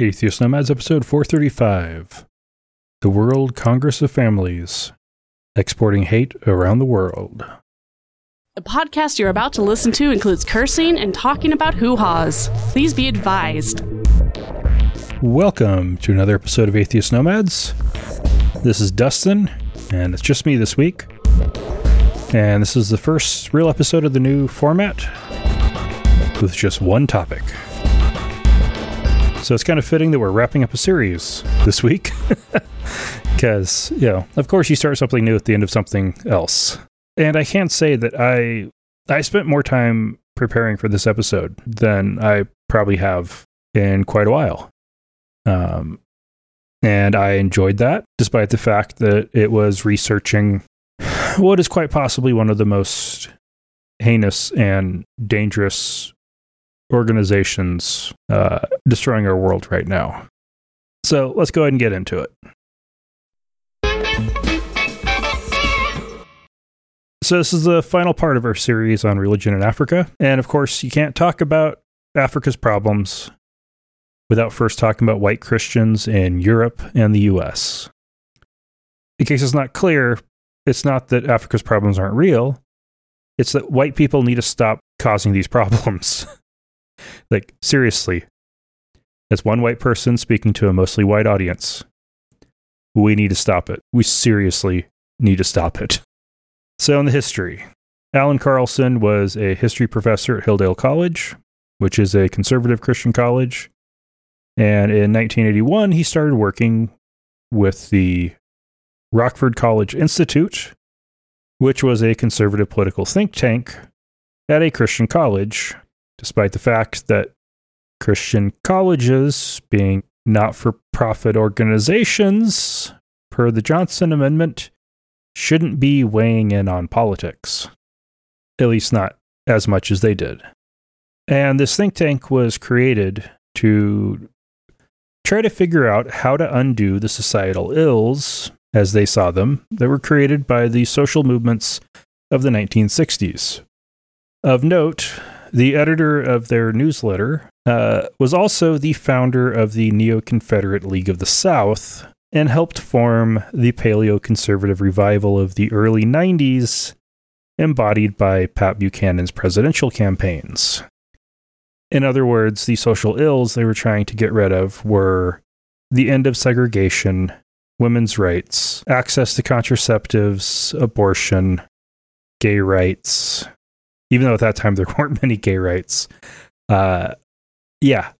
Atheist Nomads, episode 435 The World Congress of Families Exporting Hate Around the World. The podcast you're about to listen to includes cursing and talking about hoo haws. Please be advised. Welcome to another episode of Atheist Nomads. This is Dustin, and it's just me this week. And this is the first real episode of the new format with just one topic. So it's kind of fitting that we're wrapping up a series this week. Because, you know, of course you start something new at the end of something else. And I can't say that I I spent more time preparing for this episode than I probably have in quite a while. Um, and I enjoyed that, despite the fact that it was researching what is quite possibly one of the most heinous and dangerous organizations uh, destroying our world right now. So let's go ahead and get into it. So, this is the final part of our series on religion in Africa. And of course, you can't talk about Africa's problems without first talking about white Christians in Europe and the US. In case it's not clear, it's not that Africa's problems aren't real, it's that white people need to stop causing these problems. like, seriously. That's one white person speaking to a mostly white audience. We need to stop it. We seriously need to stop it. So, in the history, Allan Carlson was a history professor at Hillsdale College, which is a conservative Christian college. And in 1981, he started working with the Rockford College Institute, which was a conservative political think tank at a Christian college, despite the fact that Christian colleges, being not for profit organizations, per the Johnson Amendment, shouldn't be weighing in on politics. At least not as much as they did. And this think tank was created to try to figure out how to undo the societal ills, as they saw them, that were created by the social movements of the 1960s. Of note, the editor of their newsletter uh, was also the founder of the Neo Confederate League of the South and helped form the paleo conservative revival of the early 90s, embodied by Pat Buchanan's presidential campaigns. In other words, the social ills they were trying to get rid of were the end of segregation, women's rights, access to contraceptives, abortion, gay rights, even though at that time there weren't many gay rights. Uh, yeah,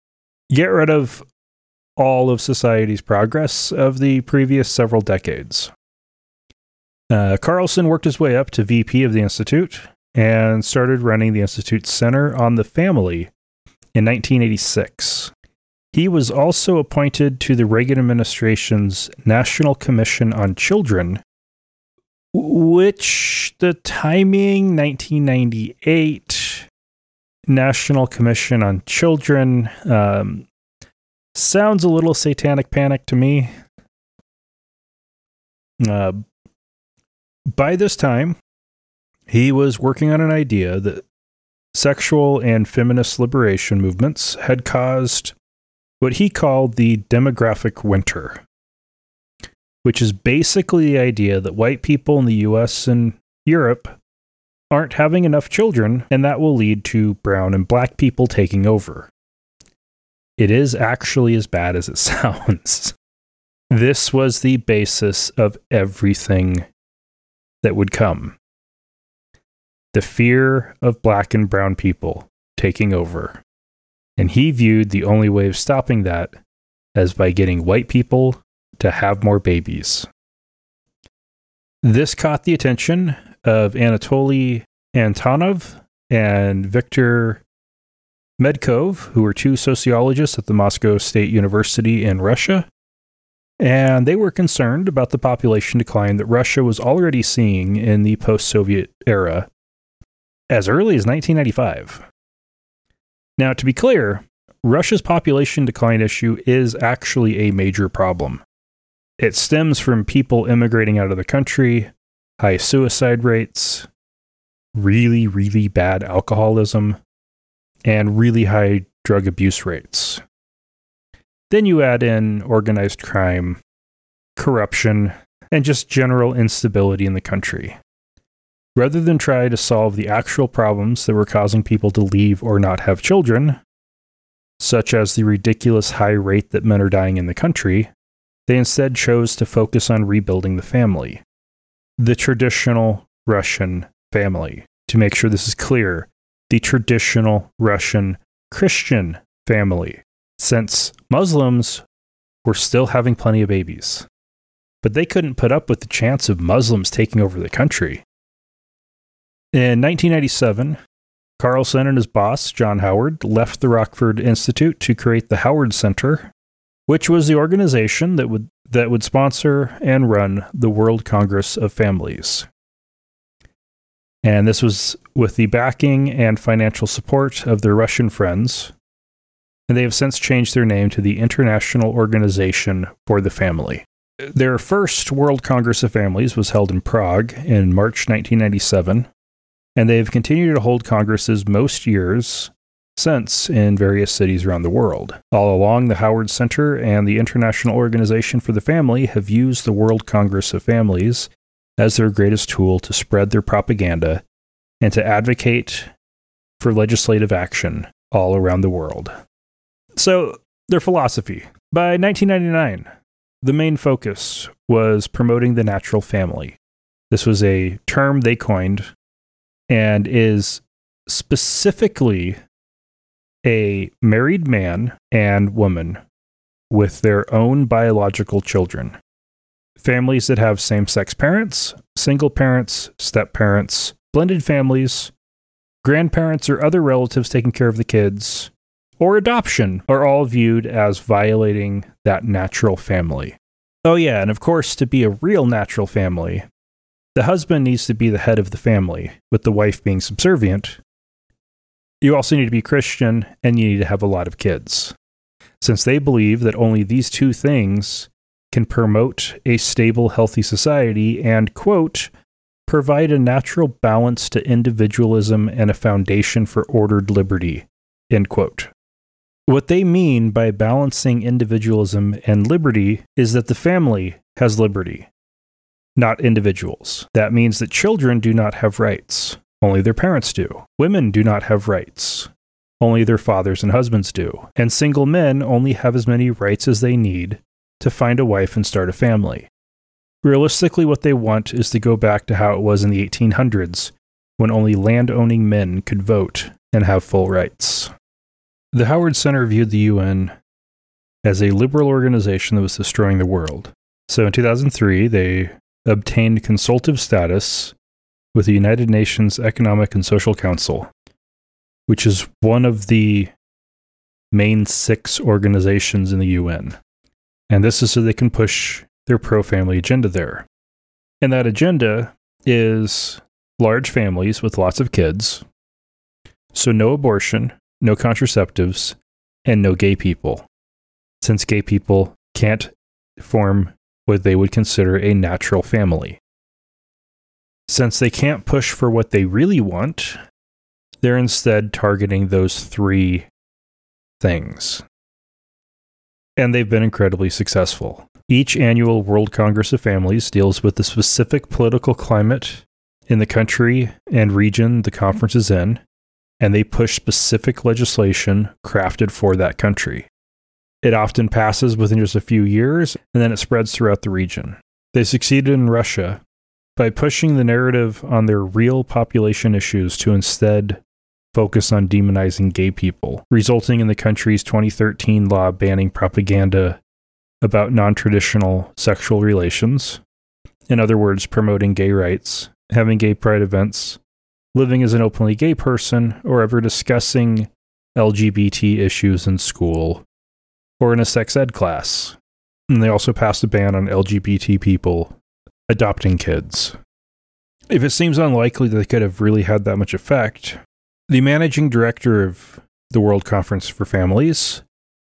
get rid of all of society's progress of the previous several decades. Uh, Carlson worked his way up to VP of the Institute and started running the Institute's Center on the Family in 1986. He was also appointed to the Reagan administration's National Commission on Children, which the timing 1998 National Commission on Children um, sounds a little satanic panic to me. Uh, by this time, he was working on an idea that sexual and feminist liberation movements had caused what he called the demographic winter, which is basically the idea that white people in the US and Europe aren't having enough children, and that will lead to brown and black people taking over. It is actually as bad as it sounds. This was the basis of everything that would come. The fear of black and brown people taking over. And he viewed the only way of stopping that as by getting white people to have more babies. This caught the attention of Anatoly Antonov and Viktor Medkov, who were two sociologists at the Moscow State University in Russia. And they were concerned about the population decline that Russia was already seeing in the post Soviet era as early as 1995. Now, to be clear, Russia's population decline issue is actually a major problem. It stems from people immigrating out of the country, high suicide rates, really, really bad alcoholism, and really high drug abuse rates. Then you add in organized crime, corruption, and just general instability in the country. Rather than try to solve the actual problems that were causing people to leave or not have children, such as the ridiculous high rate that men are dying in the country, they instead chose to focus on rebuilding the family. The traditional Russian family. To make sure this is clear, the traditional Russian Christian family, since Muslims were still having plenty of babies. But they couldn't put up with the chance of Muslims taking over the country. In 1997, Carlson and his boss, John Howard, left the Rockford Institute to create the Howard Center, which was the organization that would, that would sponsor and run the World Congress of Families. And this was with the backing and financial support of their Russian friends. And they have since changed their name to the International Organization for the Family. Their first World Congress of Families was held in Prague in March 1997, and they have continued to hold congresses most years since in various cities around the world. All along, the Howard Center and the International Organization for the Family have used the World Congress of Families as their greatest tool to spread their propaganda and to advocate for legislative action all around the world. So, their philosophy. By 1999, the main focus was promoting the natural family. This was a term they coined and is specifically a married man and woman with their own biological children families that have same sex parents, single parents, step parents, blended families, grandparents or other relatives taking care of the kids, or adoption are all viewed as violating that natural family. Oh, yeah, and of course, to be a real natural family, the husband needs to be the head of the family, with the wife being subservient. You also need to be Christian and you need to have a lot of kids. Since they believe that only these two things can promote a stable, healthy society and, quote, provide a natural balance to individualism and a foundation for ordered liberty, end quote. What they mean by balancing individualism and liberty is that the family has liberty, not individuals. That means that children do not have rights, only their parents do. Women do not have rights, only their fathers and husbands do. And single men only have as many rights as they need to find a wife and start a family. Realistically, what they want is to go back to how it was in the 1800s, when only land owning men could vote and have full rights. The Howard Center viewed the UN as a liberal organization that was destroying the world. So in 2003, they obtained consultative status with the United Nations Economic and Social Council, which is one of the main six organizations in the UN. And this is so they can push their pro family agenda there. And that agenda is large families with lots of kids. So, no abortion, no contraceptives, and no gay people, since gay people can't form what they would consider a natural family. Since they can't push for what they really want, they're instead targeting those three things and they've been incredibly successful. Each annual World Congress of Families deals with the specific political climate in the country and region the conference is in, and they push specific legislation crafted for that country. It often passes within just a few years, and then it spreads throughout the region. They succeeded in Russia by pushing the narrative on their real population issues to instead focus on demonizing gay people, resulting in the country's 2013 law banning propaganda about non traditional sexual relations. In other words, promoting gay rights, having gay pride events, living as an openly gay person, or ever discussing LGBT issues in school or in a sex ed class. And they also passed a ban on LGBT people adopting kids. If it seems unlikely that they could have really had that much effect, the managing director of the World Conference for Families,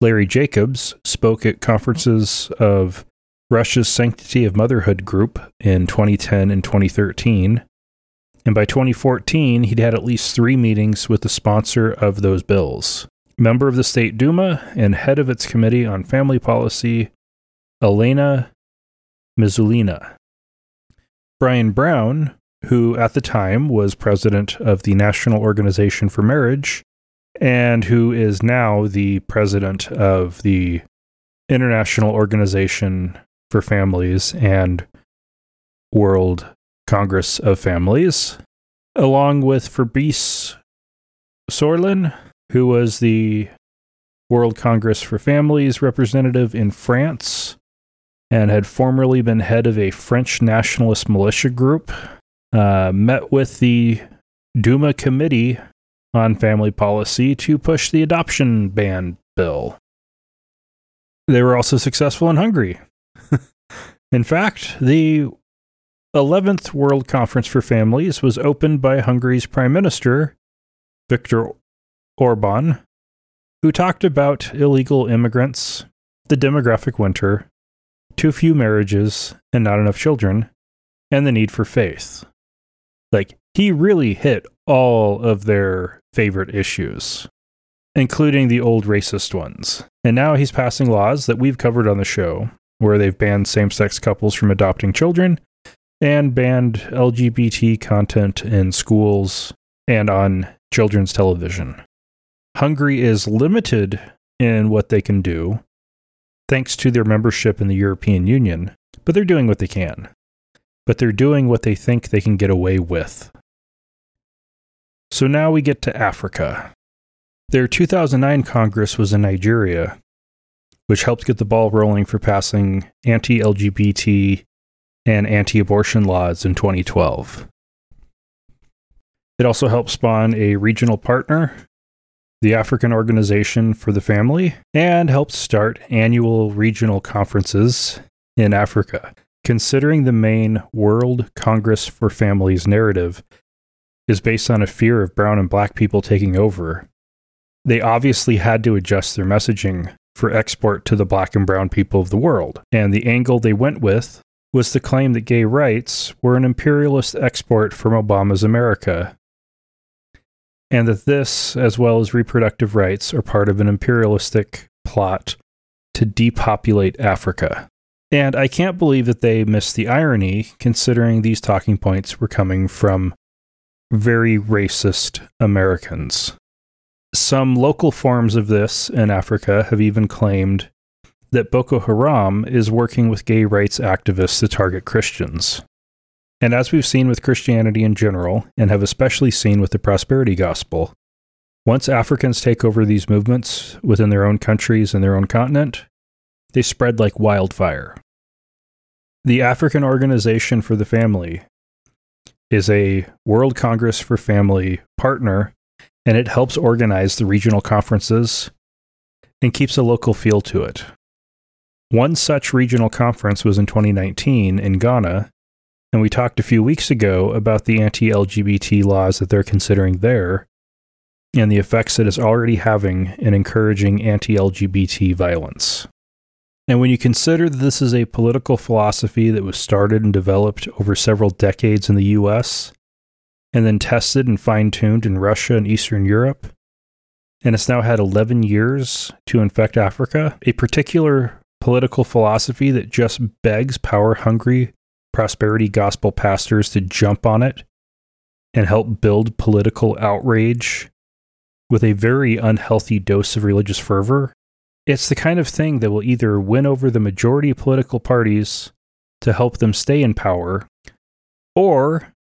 Larry Jacobs, spoke at conferences of Russia's Sanctity of Motherhood group in 2010 and 2013. And by 2014, he'd had at least three meetings with the sponsor of those bills. member of the State Duma and head of its Committee on Family Policy, Elena Mizulina. Brian Brown, who at the time was president of the National Organization for Marriage and who is now the president of the International Organization for Families and World Congress of Families, along with Fabrice Sorlin, who was the World Congress for Families representative in France and had formerly been head of a French nationalist militia group, uh, met with the Duma Committee on Family Policy to push the adoption ban bill. They were also successful in Hungary. in fact, the 11th World Conference for Families was opened by Hungary's Prime Minister, Viktor Orban, who talked about illegal immigrants, the demographic winter, too few marriages and not enough children, and the need for faith. Like, he really hit all of their favorite issues, including the old racist ones. And now he's passing laws that we've covered on the show, where they've banned same sex couples from adopting children and banned LGBT content in schools and on children's television. Hungary is limited in what they can do thanks to their membership in the European Union, but they're doing what they can. But they're doing what they think they can get away with. So now we get to Africa. Their 2009 Congress was in Nigeria, which helped get the ball rolling for passing anti LGBT and anti abortion laws in 2012. It also helped spawn a regional partner, the African Organization for the Family, and helped start annual regional conferences in Africa. Considering the main World Congress for Families narrative is based on a fear of brown and black people taking over, they obviously had to adjust their messaging for export to the black and brown people of the world. And the angle they went with was the claim that gay rights were an imperialist export from Obama's America, and that this, as well as reproductive rights, are part of an imperialistic plot to depopulate Africa. And I can't believe that they missed the irony, considering these talking points were coming from very racist Americans. Some local forms of this in Africa have even claimed that Boko Haram is working with gay rights activists to target Christians. And as we've seen with Christianity in general, and have especially seen with the prosperity gospel, once Africans take over these movements within their own countries and their own continent, they spread like wildfire. The African Organization for the Family is a World Congress for Family partner, and it helps organize the regional conferences and keeps a local feel to it. One such regional conference was in 2019 in Ghana, and we talked a few weeks ago about the anti LGBT laws that they're considering there and the effects that it is already having in encouraging anti LGBT violence. And when you consider that this is a political philosophy that was started and developed over several decades in the US, and then tested and fine tuned in Russia and Eastern Europe, and it's now had 11 years to infect Africa, a particular political philosophy that just begs power hungry prosperity gospel pastors to jump on it and help build political outrage with a very unhealthy dose of religious fervor. It's the kind of thing that will either win over the majority political parties to help them stay in power, or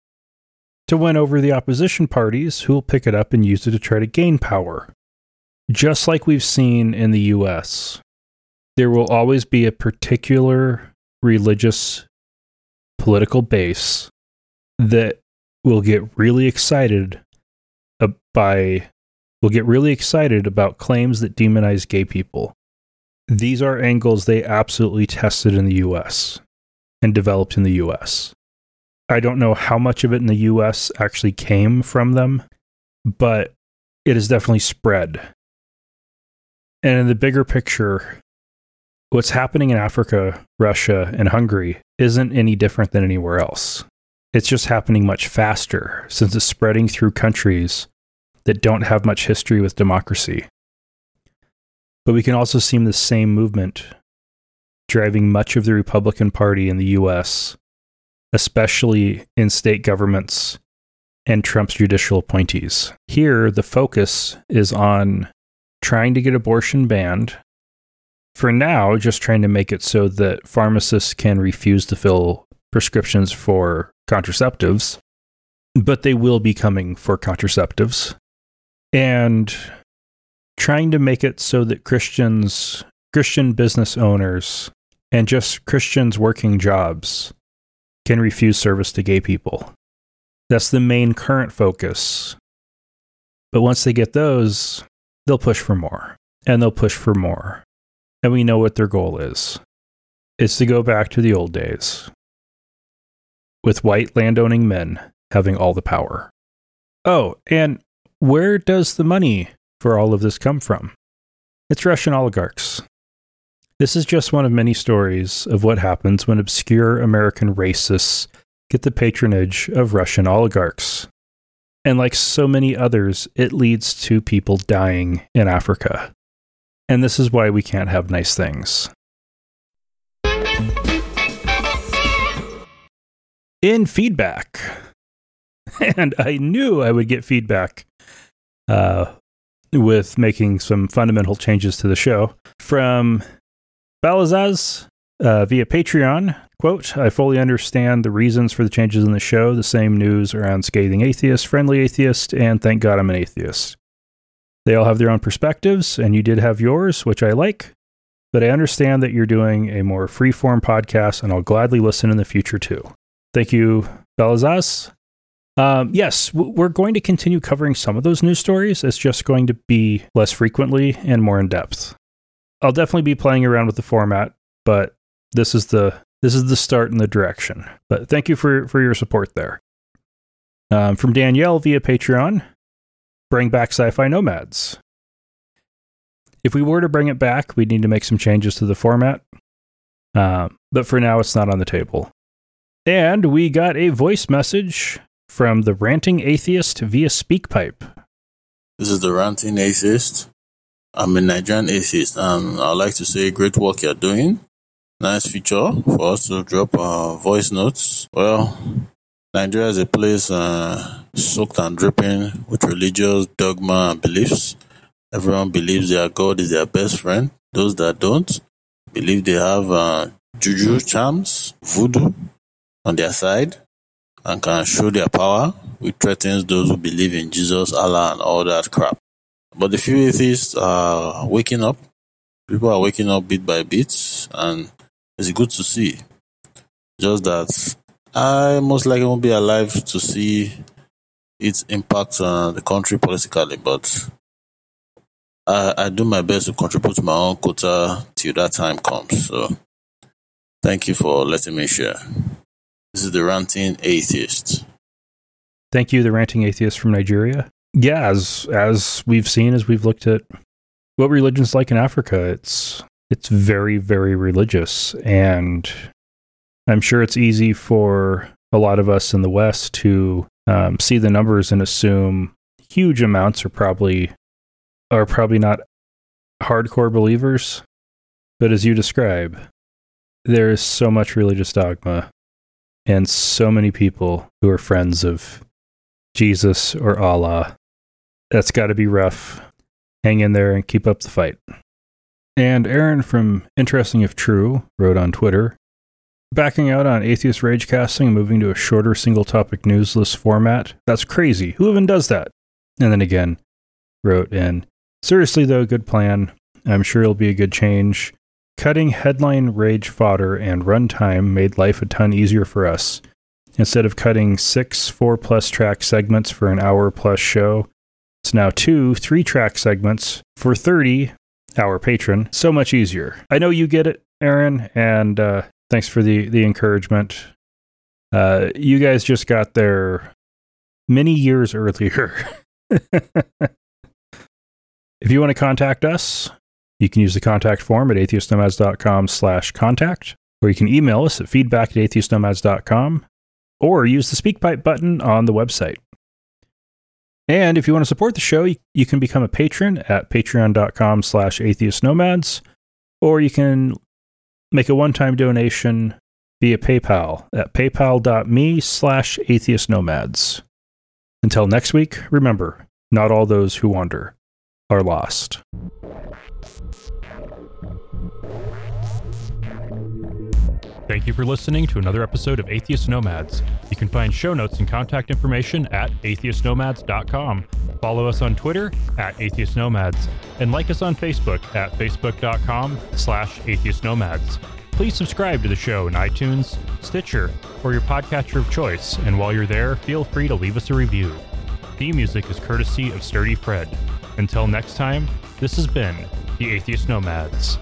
to win over the opposition parties who will pick it up and use it to try to gain power. Just like we've seen in the US there will always be a particular religious political base that will get really excited by will get really excited about claims that demonize gay people. These are angles they absolutely tested in the US and developed in the US. I don't know how much of it in the US actually came from them, but it has definitely spread. And in the bigger picture, what's happening in Africa, Russia, and Hungary isn't any different than anywhere else. It's just happening much faster since it's spreading through countries that don't have much history with democracy. But we can also see the same movement driving much of the Republican Party in the US, especially in state governments and Trump's judicial appointees. Here, the focus is on trying to get abortion banned. For now, just trying to make it so that pharmacists can refuse to fill prescriptions for contraceptives, but they will be coming for contraceptives. And trying to make it so that Christians, Christian business owners, and just Christians working jobs can refuse service to gay people. That's the main current focus. But once they get those, they'll push for more and they'll push for more. And we know what their goal is it's to go back to the old days with white landowning men having all the power. Oh, and where does the money for all of this come from? It's Russian oligarchs. This is just one of many stories of what happens when obscure American racists get the patronage of Russian oligarchs. And like so many others, it leads to people dying in Africa. And this is why we can't have nice things. In feedback, and I knew I would get feedback uh, with making some fundamental changes to the show from Balazaz uh, via Patreon. Quote, I fully understand the reasons for the changes in the show, the same news around scathing atheist, friendly atheist, and thank God I'm an atheist. They all have their own perspectives, and you did have yours, which I like, but I understand that you're doing a more free-form podcast, and I'll gladly listen in the future too. Thank you, Balazaz. Um, yes, we're going to continue covering some of those news stories. It's just going to be less frequently and more in depth. I'll definitely be playing around with the format, but this is the this is the start in the direction. But thank you for for your support there. Um, from Danielle via Patreon, bring back Sci-Fi Nomads. If we were to bring it back, we'd need to make some changes to the format. Uh, but for now, it's not on the table. And we got a voice message from the Ranting Atheist via SpeakPipe. This is the Ranting Atheist. I'm a Nigerian atheist, and I'd like to say great work you're doing. Nice feature for us to drop our voice notes. Well, Nigeria is a place uh, soaked and dripping with religious dogma and beliefs. Everyone believes their God is their best friend. Those that don't believe they have uh, juju charms, voodoo on their side and can show their power, which threatens those who believe in Jesus, Allah, and all that crap. But the few atheists are waking up. People are waking up bit by bit, and it's good to see. Just that I most likely won't be alive to see its impact on uh, the country politically, but I, I do my best to contribute my own quota till that time comes. So thank you for letting me share. This is the ranting atheist. Thank you, the ranting atheist from Nigeria. Yeah, as as we've seen, as we've looked at what religion's like in Africa, it's it's very, very religious. And I'm sure it's easy for a lot of us in the West to um, see the numbers and assume huge amounts are probably are probably not hardcore believers. But as you describe, there is so much religious dogma and so many people who are friends of Jesus or Allah. That's got to be rough. Hang in there and keep up the fight. And Aaron from Interesting If True wrote on Twitter backing out on atheist rage casting and moving to a shorter single topic news list format. That's crazy. Who even does that? And then again, wrote in Seriously, though, good plan. I'm sure it'll be a good change. Cutting headline rage fodder and runtime made life a ton easier for us. Instead of cutting six four plus track segments for an hour plus show, it's now two three track segments for 30 our patron. So much easier. I know you get it, Aaron, and uh, thanks for the, the encouragement. Uh, you guys just got there many years earlier. if you want to contact us, you can use the contact form at atheistnomads.com slash contact, or you can email us at feedback at atheistnomads.com, or use the SpeakPipe button on the website. And if you want to support the show, you, can become a patron at patreon.com slash atheistnomads, or you can make a one-time donation via PayPal at paypal.me slash atheistnomads. Until next week, remember, not all those who wander are lost. Thank you for listening to another episode of Atheist Nomads. You can find show notes and contact information at atheistnomads.com. Follow us on Twitter at Atheist Nomads and like us on Facebook at facebook.com slash atheist nomads. Please subscribe to the show in iTunes, Stitcher, or your podcatcher of choice, and while you're there, feel free to leave us a review. Theme music is courtesy of Sturdy Fred. Until next time, this has been the Atheist Nomads.